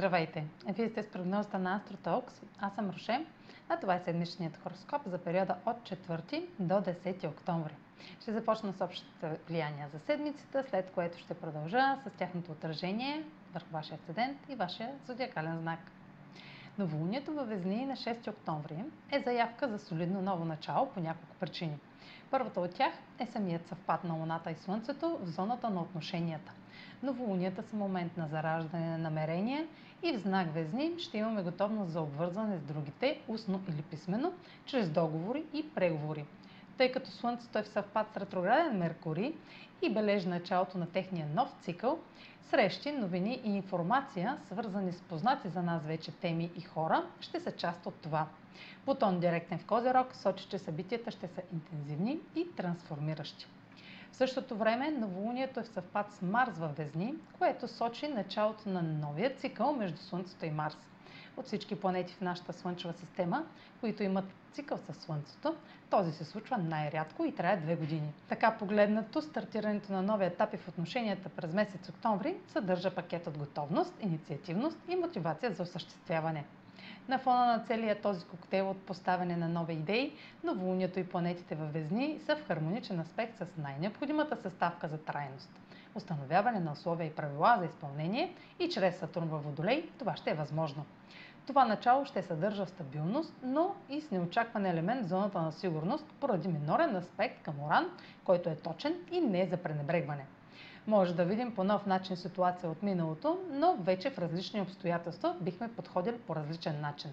Здравейте! Вие сте с прогнозата на AstroTalks. Аз съм Роше, а това е седмичният хороскоп за периода от 4 до 10 октомври. Ще започна с общите влияния за седмицата, след което ще продължа с тяхното отражение върху вашия асцендент и вашия зодиакален знак. Новолунието във Везни на 6 октомври е заявка за солидно ново начало по няколко причини. Първата от тях е самият съвпад на Луната и Слънцето в зоната на отношенията. Новолунията са момент на зараждане на намерения и в знак Везни ще имаме готовност за обвързване с другите, устно или писмено, чрез договори и преговори. Тъй като Слънцето е в съвпад с ретрограден Меркурий и бележи началото на техния нов цикъл, срещи, новини и информация, свързани с познати за нас вече теми и хора, ще са част от това. Бутон директен в Козерог сочи, че събитията ще са интензивни и трансформиращи. В същото време новолунието е в съвпад с Марс във Везни, което сочи началото на новия цикъл между Слънцето и Марс. От всички планети в нашата Слънчева система, които имат цикъл със Слънцето, този се случва най-рядко и трае две години. Така погледнато, стартирането на нови етапи в отношенията през месец октомври съдържа пакет от готовност, инициативност и мотивация за осъществяване. На фона на целия този коктейл от поставяне на нови идеи, новолунието и планетите във Везни са в хармоничен аспект с най-необходимата съставка за трайност. Установяване на условия и правила за изпълнение и чрез Сатурн във Водолей това ще е възможно. Това начало ще съдържа стабилност, но и с неочакван елемент в зоната на сигурност поради минорен аспект към Оран, който е точен и не за пренебрегване. Може да видим по нов начин ситуация от миналото, но вече в различни обстоятелства бихме подходили по различен начин.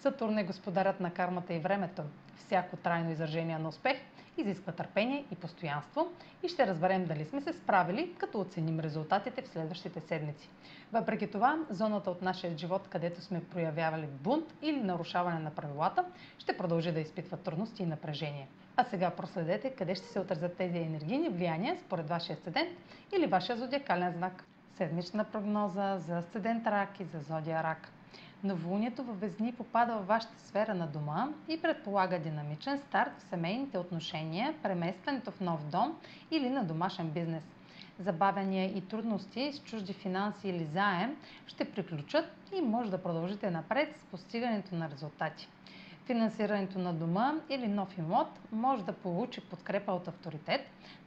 Сатурн е господарят на кармата и времето. Всяко трайно изражение на успех изисква търпение и постоянство и ще разберем дали сме се справили, като оценим резултатите в следващите седмици. Въпреки това, зоната от нашия живот, където сме проявявали бунт или нарушаване на правилата, ще продължи да изпитва трудности и напрежение. А сега проследете къде ще се отразят тези енергийни влияния според вашия асцендент или вашия зодиакален знак. Седмична прогноза за асцендент рак и за зодия рак. Новолунието във Везни попада във вашата сфера на дома и предполага динамичен старт в семейните отношения, преместването в нов дом или на домашен бизнес. Забавяния и трудности с чужди финанси или заем ще приключат и може да продължите напред с постигането на резултати. Финансирането на дома или нов имот може да получи подкрепа от авторитет,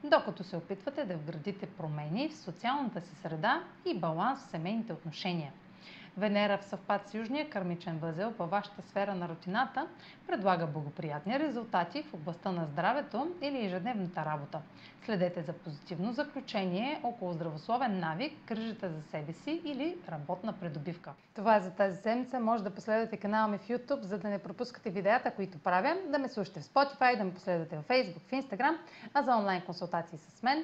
докато се опитвате да вградите промени в социалната си среда и баланс в семейните отношения. Венера в съвпад с Южния кърмичен възел във вашата сфера на рутината предлага благоприятни резултати в областта на здравето или ежедневната работа. Следете за позитивно заключение около здравословен навик, грижите за себе си или работна придобивка. Това е за тази седмица. Може да последвате канала ми в YouTube, за да не пропускате видеята, които правя, да ме слушате в Spotify, да ме последвате в Facebook, в Instagram, а за онлайн консултации с мен